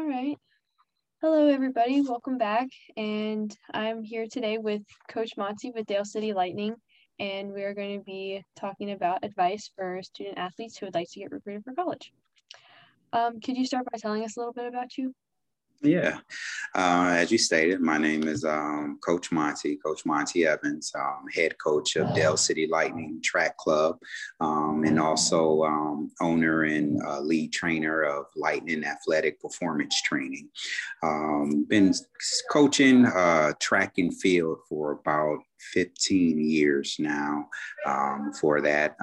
All right. Hello, everybody. Welcome back. And I'm here today with Coach Monty with Dale City Lightning. And we are going to be talking about advice for student athletes who would like to get recruited for college. Um, could you start by telling us a little bit about you? Yeah, uh, as you stated, my name is um, Coach Monty, Coach Monty Evans, um, head coach of Dale City Lightning Track Club, um, and also um, owner and uh, lead trainer of Lightning Athletic Performance Training. Um, been coaching uh, track and field for about 15 years now. Um, for that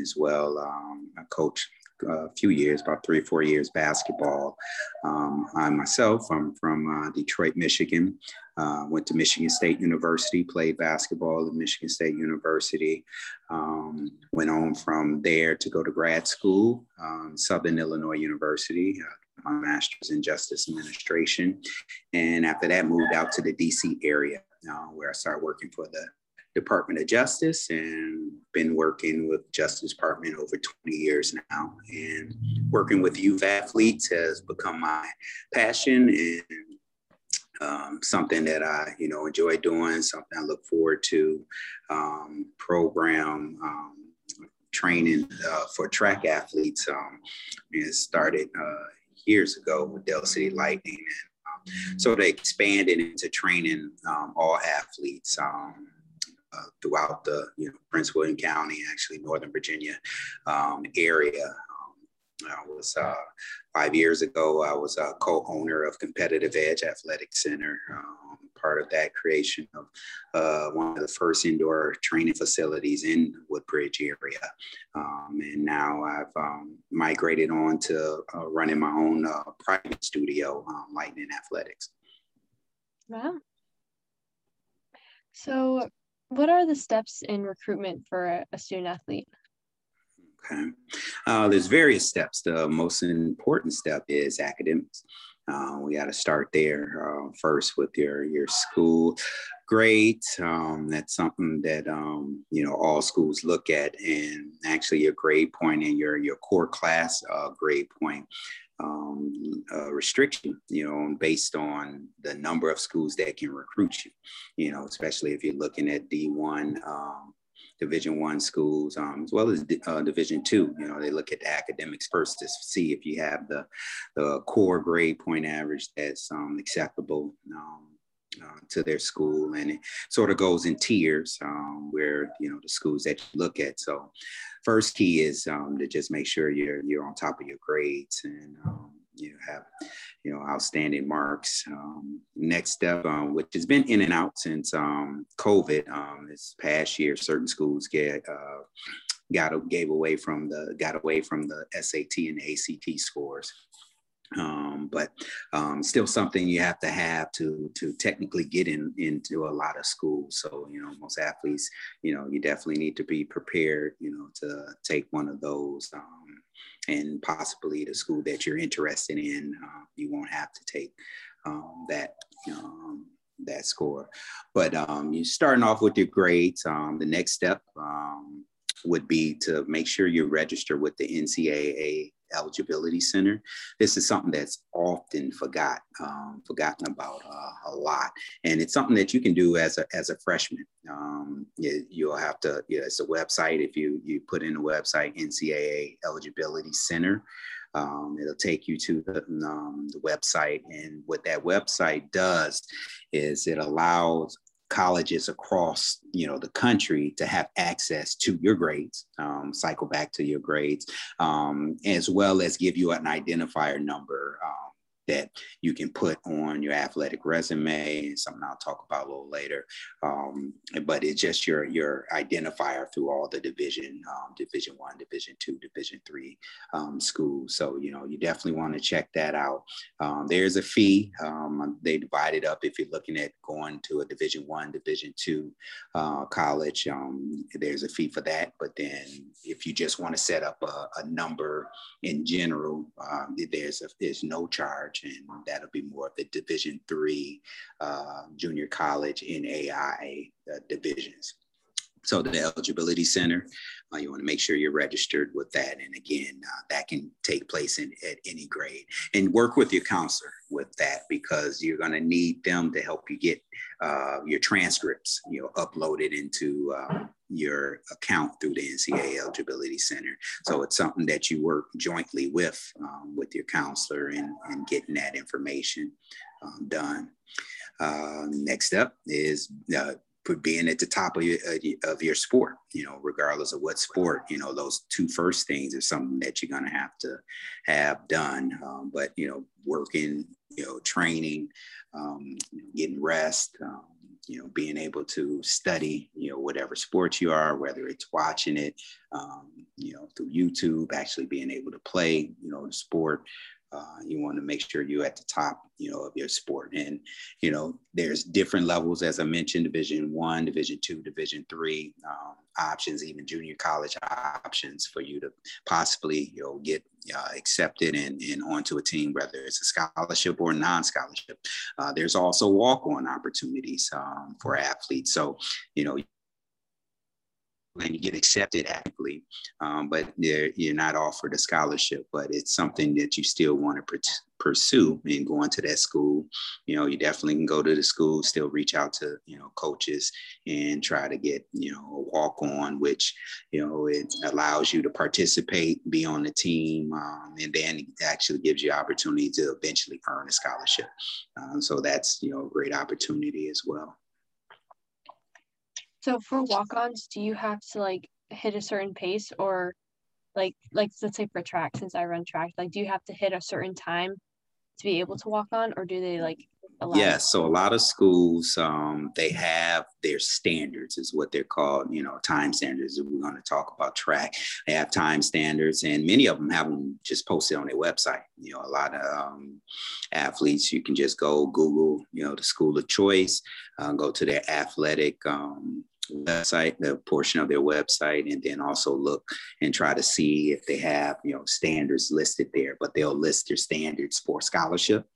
as well, I coach a few years, about three or four years, basketball. I myself, I'm from uh, Detroit, Michigan. Uh, went to Michigan State University, played basketball at Michigan State University. Um, went on from there to go to grad school, um, Southern Illinois University. Uh, my master's in justice administration. And after that, moved out to the DC area uh, where I started working for the Department of Justice and been working with Justice Department over 20 years now. And working with youth athletes has become my passion and um, something that I, you know, enjoy doing, something I look forward to. Um, program um, training uh, for track athletes um, and started uh, years ago with Dale City Lightning. And, um, so they expanded into training um, all athletes. Um, uh, throughout the you know, Prince William County, actually Northern Virginia um, area. Um, I was uh, five years ago. I was a co-owner of Competitive Edge Athletic Center. Um, part of that creation of uh, one of the first indoor training facilities in Woodbridge area. Um, and now I've um, migrated on to uh, running my own uh, private studio, um, Lightning Athletics. Wow. So what are the steps in recruitment for a, student athlete? Okay. Uh, there's various steps. The most important step is academics. Uh, we got to start there uh, first with your your school grades. Um, that's something that um, you know all schools look at, and actually your grade point and your your core class uh, grade point um, restriction, you know, based on the number of schools that can recruit you, you know, especially if you're looking at D1, um, Division One schools, um, as well as uh, Division Two. You know, they look at the academics first to see if you have the the core grade point average that's um, acceptable. Uh, to their school and it sort of goes in tiers um, where you know the schools that you look at. So first key is um, to just make sure you're you're on top of your grades and um, you have you know outstanding marks. Um, next step um, which has been in and out since um, covid this past year certain schools get uh, got gave away from the got away from the SAT and the ACT scores um, but um, still something you have to have to to technically get in into a lot of schools. So you know, most athletes, you know, you definitely need to be prepared, you know, to take one of those. Um, and possibly the school that you're interested in, uh, you won't have to take um, that um, that score. But um, you're starting off with your grades. the next step would be to make sure you register with the NCAA Eligibility Center. This is something that's often forgot, um, forgotten about uh, a lot, and it's something that you can do as a as a freshman. Um, you, will have to. You know, it's a website. If you you put in the website NCAA Eligibility Center. Um, it'll take you to the, um, the website. And what that website does is it allows colleges across you know the country to have access to your grades um, cycle back to your grades um, as well as give you an identifier number um, that you can put on your athletic resume, and something I'll talk about a little later. Um, but it's just your your identifier through all the division, um, division one, division two, division three um, schools. So you know you definitely want to check that out. Um, there's a fee. Um, they divide it up if you're looking at going to a division one, division two uh, college. Um, there's a fee for that. But then if you just want to set up a, a number in general, there's a, there's no charge and that'll be more of the Division three uh, junior college NAIA uh, divisions. So the eligibility center, uh, you want to make sure you're registered with that. And again, uh, that can take place in, at any grade. And work with your counselor with that because you're going to need them to help you get uh, your transcripts, you know, uploaded into uh, your account through the NCAA Eligibility Center. So it's something that you work jointly with um, with your counselor and, and getting that information um, done. Uh, next up is uh, being at the top of your, uh, of your sport, you know, regardless of what sport, you know, those two first things are something that you're going to have to have done. Um, but, you know, working, you know, training, um, getting rest, um, you know, being able to study, you know, whatever sport you are, whether it's watching it, um, you know, through YouTube, actually being able to play, you know, the sport, uh, you want to make sure you're at the top, you know, of your sport. And you know, there's different levels, as I mentioned: Division One, Division Two, Division Three um, options, even junior college options for you to possibly, you know, get uh, accepted and, and onto a team, whether it's a scholarship or non-scholarship. Uh, there's also walk-on opportunities um, for athletes. So, you know, and you get accepted actively, um, but you're not offered a scholarship. But it's something that you still want to pursue and going to that school. You know, you definitely can go to the school, still reach out to you know coaches and try to get you know a walk on, which you know it allows you to participate, be on the team, um, and then it actually gives you opportunity to eventually earn a scholarship. Um, so that's you know a great opportunity as well. So for walk-ons, do you have to like hit a certain pace or like like let's say for track since I run track, like do you have to hit a certain time to be able to walk on or do they like Yes, yeah, so a lot of schools um, they have their standards, is what they're called. You know, time standards. We're going to talk about track. They have time standards, and many of them have them just posted on their website. You know, a lot of um, athletes you can just go Google, you know, the school of choice, uh, go to their athletic um, website, the portion of their website, and then also look and try to see if they have, you know, standards listed there. But they'll list their standards for scholarship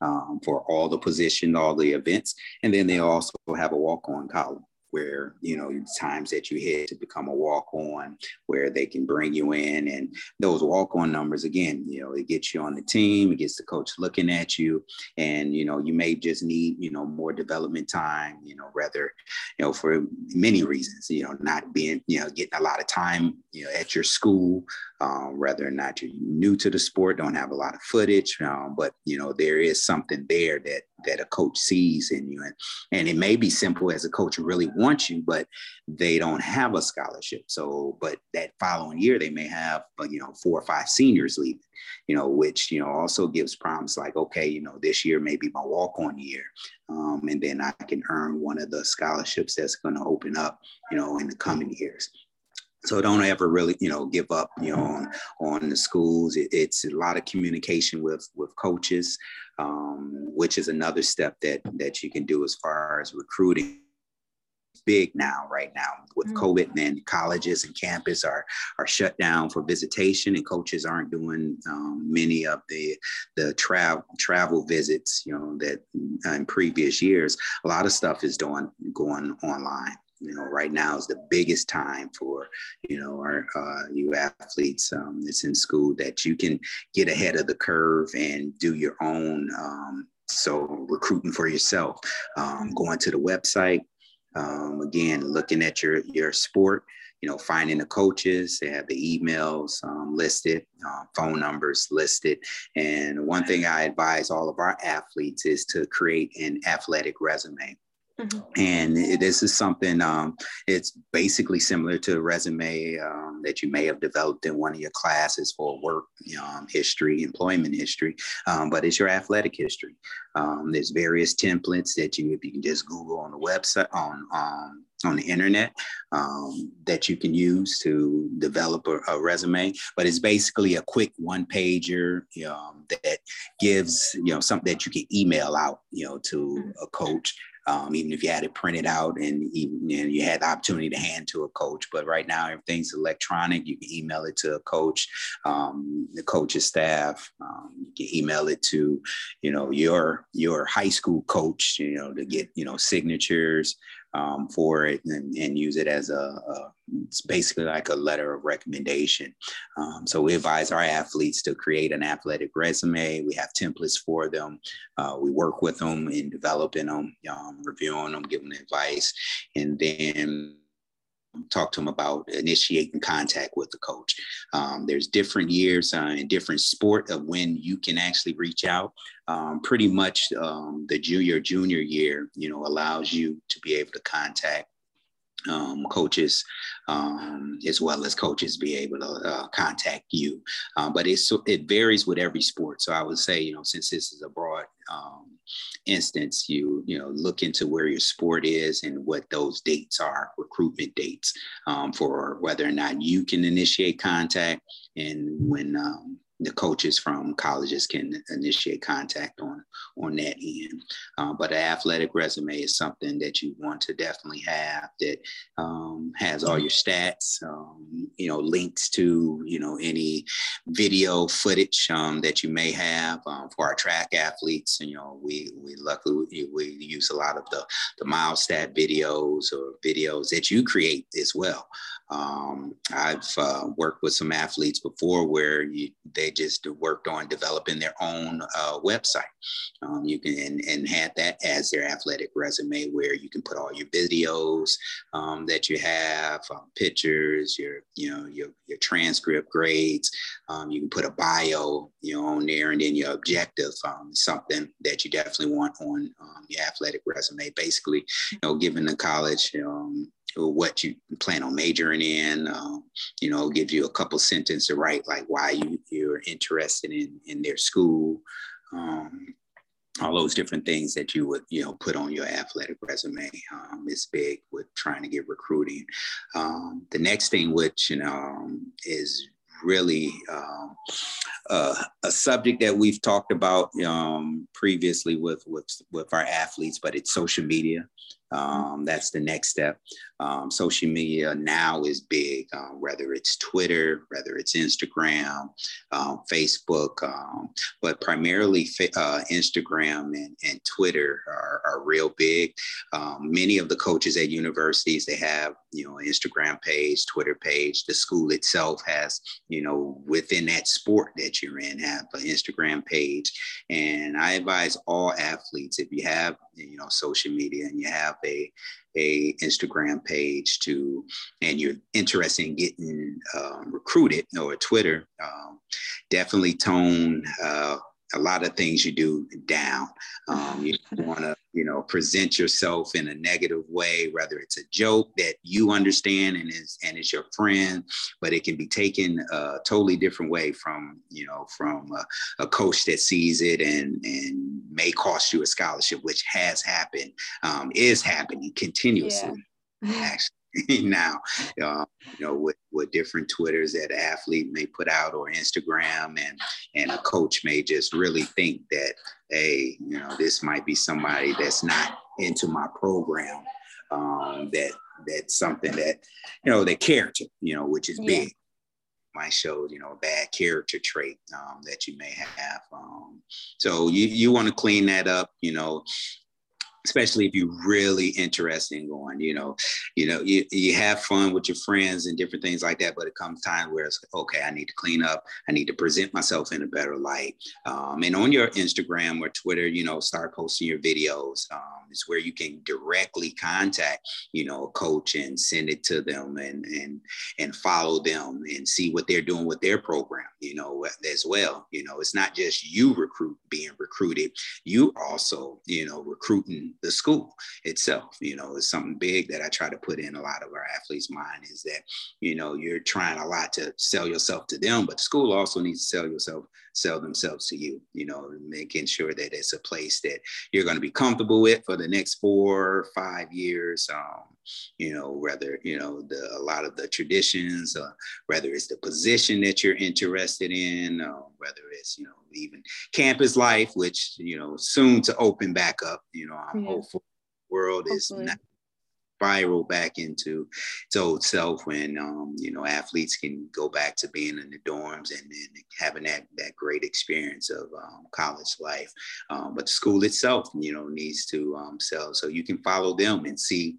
um, for all the positions, all the events, and then they also have a walk-on column where you know times that you hit to become a walk on where they can bring you in. And those walk on numbers again you know it gets you on the team it gets the coach looking at you. And you know you may just need you know more development time you know rather you know for many reasons you know not being you know getting a lot of time you know at your school um, whether or not you're new to the sport, don't have a lot of footage, um, but you know there is something there that that a coach sees in you, and and it may be simple as a coach really wants you, but they don't have a scholarship. So, but that following year they may have uh, you know four or five seniors leaving, you know, which you know also gives promise like okay, you know this year may be my walk on year, um, and then I can earn one of the scholarships that's going to open up, you know, in the coming years so don't ever really you know give up you know on on the schools. It, it's a lot of communication with with coaches um, which is another step that that you can do as far as recruiting. Big now right now with mm-hmm. covid and colleges and campus are are shut down for visitation and coaches aren't doing um, many of the the travel travel visits you know that in previous years. A lot of stuff is doing going online you know, right now is the biggest time for, you know, our uh, you athletes um, that's in school that you can get ahead of the curve and do your own. Um, so recruiting for yourself, um, going to the website, um, again, looking at your your sport, you know, finding the coaches. They have the emails um, listed, uh, phone numbers listed. And one thing I advise all of our athletes is to create an athletic resume. Mm-hmm. And this is something, um, it's basically similar to a resume um, that you may have developed in one of your classes for work um, history, employment history, um, but it's your athletic history. Um, there's various templates that you, if you can just Google on the website, on, um, on the internet that you can use to develop a, a, resume, but it's basically a quick one pager that gives, you know, something that you can email out, you know, to mm-hmm. a coach um, even if you had it printed out and even and you had the opportunity to hand to a coach. But right now, everything's electronic. You can email it to a coach, um, the coach's staff. Um, you can email it to, you know, your your high school coach, you know, to get you know signatures. Um, for it and, and, use it as a, a, it's basically like a letter of recommendation. Um, so we advise our athletes to create an athletic resume. We have templates for them. Uh, we work with them in developing them, um, reviewing them, giving advice, and then talk to them about initiating contact with the coach. Um, there's different years uh, in different sport of when you can actually reach out. Um, pretty much um, the junior junior year, you know, allows you to be able to contact um, coaches um, as well as coaches be able to uh, contact you. Uh, but it's it varies with every sport. So I would say, you know, since this is a broad um, instance, you you know look into where your sport is and what those dates are, recruitment dates um, for whether or not you can initiate contact. And when um, the coaches from colleges can initiate contact on on that end. Uh, but an athletic resume is something that you want to definitely have that um, has all your stats, um, you know, links to you know any video footage um, that you may have um, for our track athletes. And, you know, we we luckily we, we use a lot of the the MileStat videos or videos that you create as well. Um, I've uh, worked with some athletes before where you, they just worked on developing their own uh, website. Um, you can and, and, had that as their athletic resume where you can put all your videos um, that you have, um, pictures, your you know your your transcript grades. Um, you can put a bio you know on there, and then your objective, um, something that you definitely want on your athletic resume. Basically, you know, given the college what you plan on majoring in. Um, you know, give you a couple sentences to write, like why you you're interested in in their school. Um, all those different things that you would you know put on your athletic resume um, is big with trying to get recruiting. Um, the next thing, which you know, um, is really uh, a subject that we've talked about um, previously with, with with our athletes, but it's social media. Um, that's the next step. Um, social media now is big, uh, whether it's Twitter, whether it's Instagram, um, Facebook, um, but primarily uh, Instagram and, and Twitter are, are real big. Um, many of the coaches at universities, they have, you know, Instagram page, Twitter page. The school itself has, you know, within that sport that you're in, have an Instagram page. And I advise all athletes, if you have, you know, social media and you have a a Instagram page to, and you're interested in getting um, recruited or Twitter, um, definitely tone uh, a lot of things you do down. Um, you want to, you know, present yourself in a negative way, whether it's a joke that you understand and is and it's your friend, but it can be taken a totally different way from, you know, from a, a coach that sees it and and may cost you a scholarship, which has happened, um, is happening continuously. Yeah. Actually. now, uh, you know, with, with different Twitters that an athlete may put out or Instagram, and and a coach may just really think that, hey, you know, this might be somebody that's not into my program. Um, that that's something that, you know, the character, you know, which is yeah. big might show you know a bad character trait um, that you may have um, so you, you want to clean that up you know especially if you're really interested in going you know you know you, you have fun with your friends and different things like that but it comes time where it's okay i need to clean up. I need to present myself in a better light. Um, and on your instagram or twitter you know start posting your videos. Um, it's where you can directly contact you know a coach and send it to them and and and follow them and see what they're doing with their program you know as well. You know it's not just you recruit being recruited. You also you know recruiting the school itself. You know, it's something big that I try to put in a lot of our athletes' mind is that, you know, you're trying a lot to sell yourself to them, but the school also needs to sell yourself, sell themselves to you, you know, making sure that it's a place that you're going to be comfortable with for the next four or five years. Um, you know, whether, you know, the, a lot of the traditions, uh, whether it's the position that you're interested in, uh, whether it's, you know, even campus life, which, you know, soon to open back up, you know, I'm yeah. hopeful world Hopefully. is not spiral back into its old self when um, you know athletes can go back to being in the dorms and, and having that that great experience of um, college life. Um, but the school itself, you know, needs to um, sell. So you can follow them and see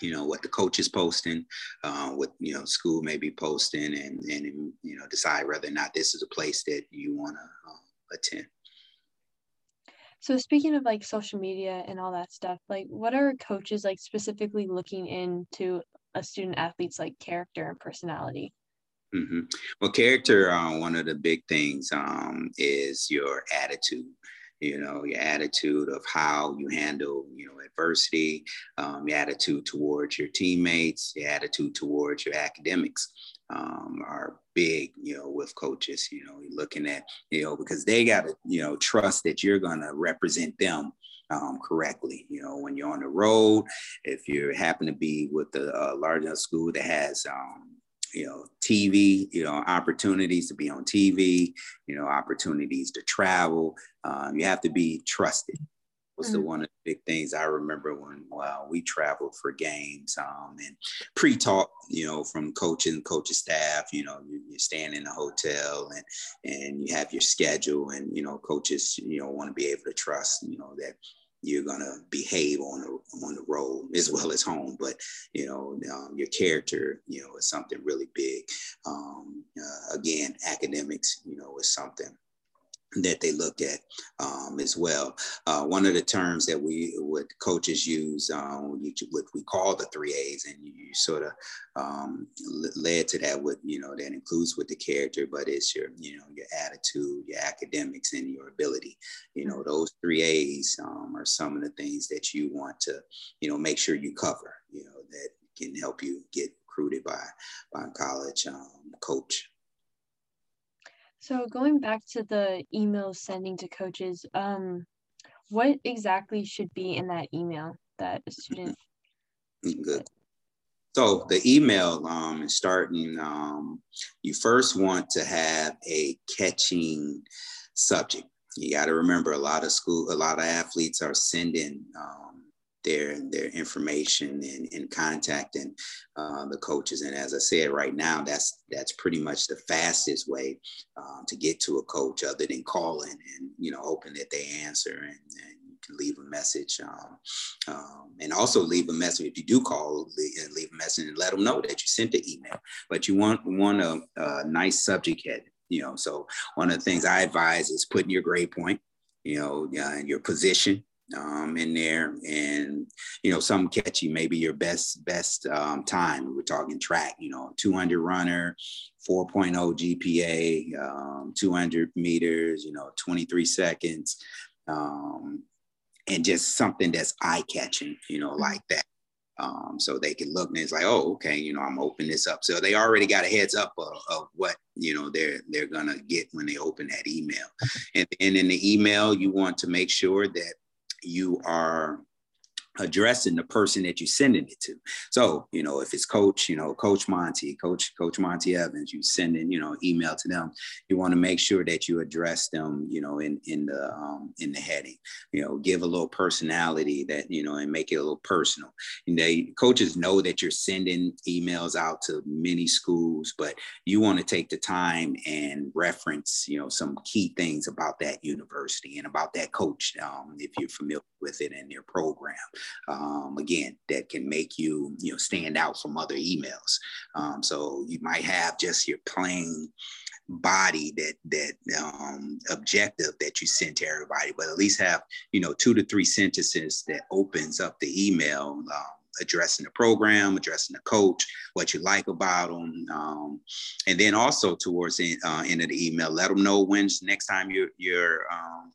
you know what the coach is posting uh, what you know school may be posting and and you know decide whether or not this is a place that you want to uh, attend. So speaking of like social media and all that stuff like what are coaches like specifically looking into a student athlete's like character and personality? Mm-hmm. well character uh, one of the big things um, is your attitude you know your attitude of how you handle you know adversity um, your attitude towards your teammates your attitude towards your academics um, are big you know with coaches you know looking at you know because they got to you know trust that you're going to represent them um, correctly. You know, when you're on the road, if you happen to be with a, a large enough school that has um, you know tv you know opportunities to be on tv you know opportunities to travel um, you have to be trusted was mm-hmm. the one of the big things I remember when well, we traveled for games um, and pre-talk, you know, from coaching, coaching staff, you know, you're staying in a hotel and and you have your schedule and you know, coaches, you know, want to be able to trust, you know, that you're gonna behave on the on the road as well as home. But you know, um, your character, you know, is something really big. Um, uh, again, academics, you know, is something that they look at um, as well. Uh, one of the terms that we, what coaches use, um, what we call the three A's, and you, you sort of um, led to that. With you know that includes with the character, but it's your you know your attitude, your academics, and your ability. You know those three A's um, are some of the things that you want to you know make sure you cover. You know that can help you get recruited by by a college um, coach. So going back to the email sending to coaches, um, what exactly should be in that email that a student? Good. So the email um, is starting. Um, you first want to have a catching subject. You got to remember, a lot of school, a lot of athletes are sending um, their their information and, and contacting uh, the coaches. And as I said, right now, that's that's pretty much the fastest way um, to get to a coach, other than calling and you know hoping that they answer and, and leave a message. Um, um, and also leave a message if you do call, leave, leave, a message and let them know that you sent the email. But you want want a, a nice subject head. You know, so one of the things I advise is putting your grade point, you know, uh, your position, um, in there. And you know some catchy maybe your best best um, time. We're talking track you know 200 runner 4.0 gpa um, 200 meters you know 23 seconds um, and just something that's eye-catching you know mm-hmm. like that. Um, so they can look and it's like oh okay you know i'm opening this up. So they already got a heads up of, of what you know they're they're gonna get when they open that email. And, and in the email you want to make sure that you are addressing the person that you're sending it to. So, you know, if it's coach, you know, coach Monty, coach, coach Monty Evans, you sending, you know, email to them, you want to make sure that you address them, you know, in, in the, um, in the heading, you know, give a little personality that, you know, and make it a little personal. And they coaches know that you're sending emails out to many schools, but you want to take the time and reference, you know, some key things about that university and about that coach, um, if you're familiar with it and their program um, again that can make you you know stand out from other emails. Um, so you might have just your plain body that that um, objective that you send to everybody but at least have you know two to three sentences that opens up the email um, addressing the program, addressing the coach, what you like about them, um, and then also towards the uh, end of the email, let them know when's next time you're you're um,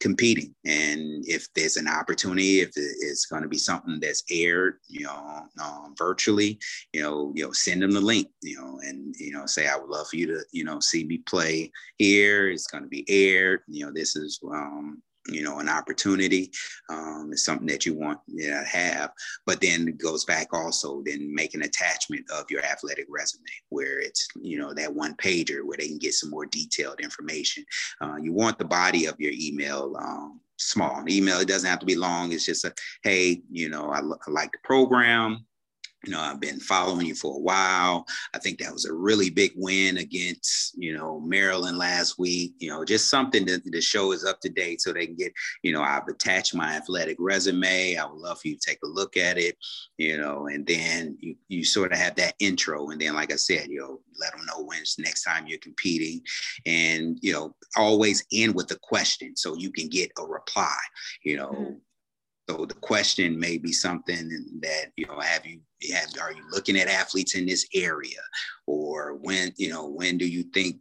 competing, and if there's an opportunity, if it's going to be something that's aired, you know, um, virtually, you know, you know, send them the link, you know, and you know, say I would love for you to, you know, see me play here. It's going to be aired. You know, this is um, you know an opportunity um, is something that you want to have but then it goes back also then make an attachment of your athletic resume where it's you know that one pager where they can get some more detailed information. Uh, you want the body of your email um, small. Email it doesn't have to be long. It's just a hey you know I, I like the program you know, I've been following you for a while. I think that was a really big win against, you know, Maryland last week. You know, just something that the show is up to date so they can get, you know, I've attached my athletic resume. I would love for you to take a look at it, you know, and then you, you sort of have that intro. And then, like I said, you know, let them know when it's next time you're competing. And, you know, always end with a question so you can get a reply, you know. Mm-hmm so the question may be something that you know have you have are you looking at athletes in this area, or when you know when do you think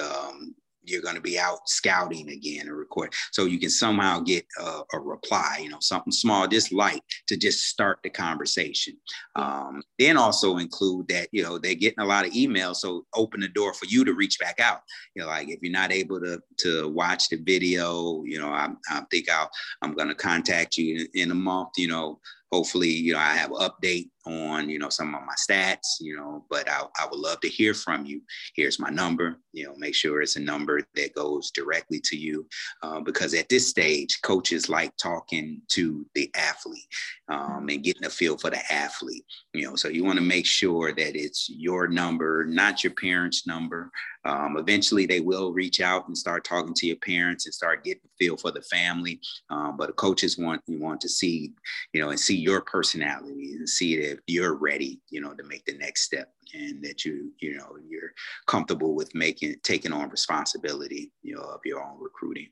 um, you're going to be out scouting again and record so you can somehow get a, a, reply you know something small just light to just start the conversation. Um, then also include that you know they're getting a lot of emails so open the door for you to reach back out. You know like if you're not able to to watch the video you know i, I think i'll i'm going to contact you in, in a month you know. Hopefully, you know, I have an update on, you know, some of my stats, you know, but I, I would love to hear from you. Here's my number, you know, make sure it's a number that goes directly to you. Uh, because at this stage, coaches like talking to the athlete um, and getting a feel for the athlete, you know, so you want to make sure that it's your number, not your parents' number. Um, eventually, they will reach out and start talking to your parents and start getting a feel for the family. Um, but the coaches want you want to see, you know, and see your personality and see if you're ready, you know, to make the next step and that you, you know, you're comfortable with making taking on responsibility, you know, of your own recruiting.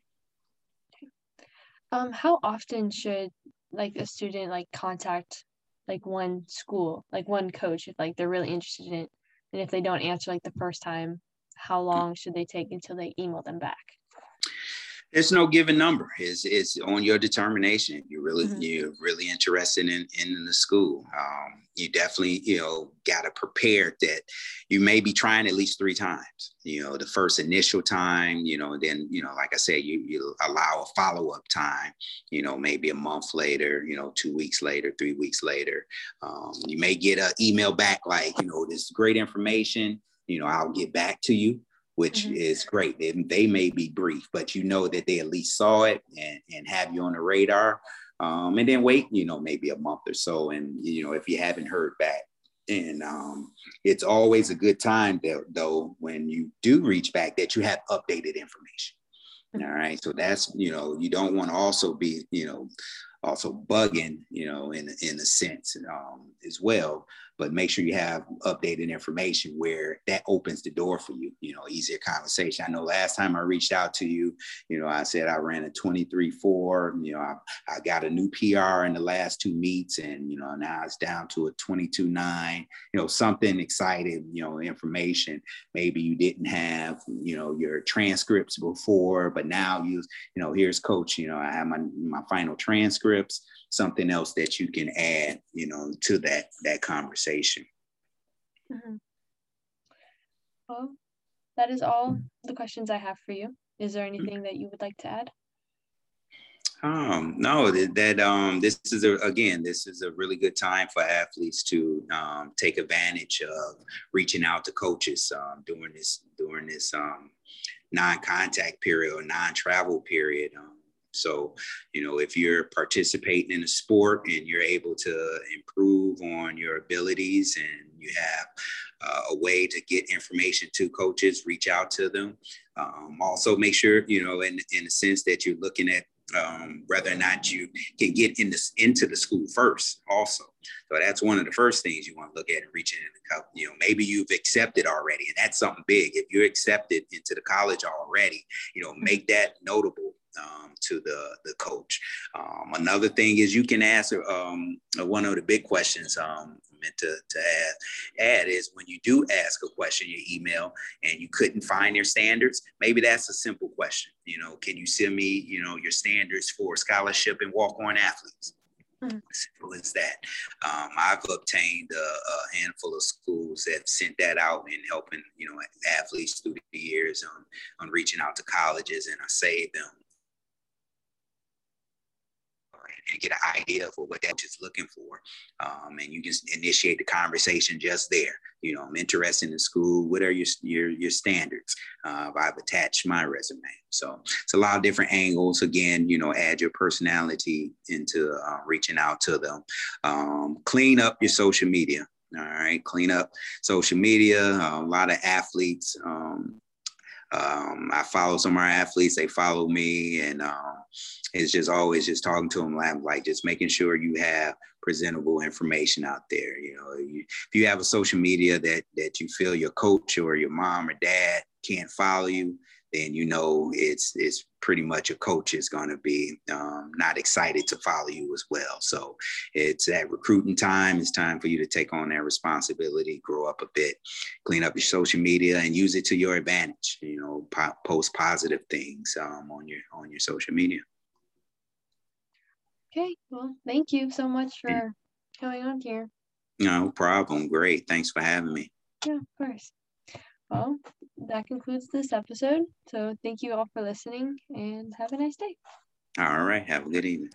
Um, how often should like a student like contact like one school, like one coach if like they're really interested in it? And if they don't answer like the first time, how long should they take until they email them back? It's no given number. It's, it's on your determination. You're really mm-hmm. you're really interested in in the school. Um, you definitely you know got to prepare that you may be trying at least three times. You know, the first initial time. You know, then you know, like I said, you you allow a follow up time. You know, maybe a month later. You know, two weeks later, three weeks later. Um, you may get an email back like you know this great information you know, I'll get back to you, which mm-hmm. is great. They, they may be brief, but you know that they at least saw it and, and have you on the radar. Um, and then wait, you know, maybe a month or so. And, you know, if you haven't heard back, and um, it's always a good time though, though when you do reach back that you have updated information. Mm-hmm. All right. So that's, you know, you don't want to also be, you know, also bugging, you know, in in a sense um, as well but make sure you have updated information where that opens the door for you, you know, easier conversation. I know last time I reached out to you, you know, I said I ran a 23 4, you know, I, I got a new PR in the last two meets and, you know, now it's down to a 22 9, you know, something exciting, you know, information. Maybe you didn't have, you know, your transcripts before, but now you, you know, here's coach, you know, I have my, my final transcripts something else that you can add, you know, to that that conversation. Mm-hmm. Well, that is all the questions I have for you. Is there anything that you would like to add? Um, no, that, that um, this is a, again, this is a really good time for athletes to um, take advantage of reaching out to coaches um, during this during this um, non-contact period or non-travel period. Um, so, you know, if you're participating in a sport and you're able to improve on your abilities and you have uh, a way to get information to coaches, reach out to them. Um, also, make sure, you know, in, in the sense that you're looking at um, whether or not you can get in this, into the school first also. So that's one of the first things you want to look at and reaching in the cup. You know, maybe you've accepted already, and that's something big. If you're accepted into the college already, you know, make that notable um, to the the coach. Um, another thing is you can ask um, one of the big questions um, meant to, to add, add is when you do ask a question your email and you couldn't find your standards, maybe that's a simple question. You know, can you send me, you know, your standards for scholarship and walk-on athletes? Mm-hmm. Simple as that. Um, I've obtained a, a, handful of schools that sent that out and helping, you know, athletes through the years on, on reaching out to colleges, and I saved them and get an idea for what that is looking for. Um, and you can initiate the conversation just there. You know, I'm interested in school. What are your your, your standards? Uh, I've attached my resume. So it's a lot of different angles. Again, you know, add your personality into uh, reaching out to them. Um, clean up your social media. All right, clean up social media. Uh, a lot of athletes. Um, um, I follow some of our athletes. They follow me, and um, it's just always just talking to them, like just making sure you have presentable information out there. You know, you, if you have a social media that that you feel your coach or your mom or dad can't follow you, then you know it's it's pretty much a coach is going to be um, not excited to follow you as well. So it's at recruiting time. It's time for you to take on that responsibility, grow up a bit, clean up your social media, and use it to your advantage. You know, po- post positive things um, on your on your social media. Okay, well, thank you so much for coming on here. No problem. Great. Thanks for having me. Yeah, of course. Well, that concludes this episode. So thank you all for listening and have a nice day. All right. Have a good evening.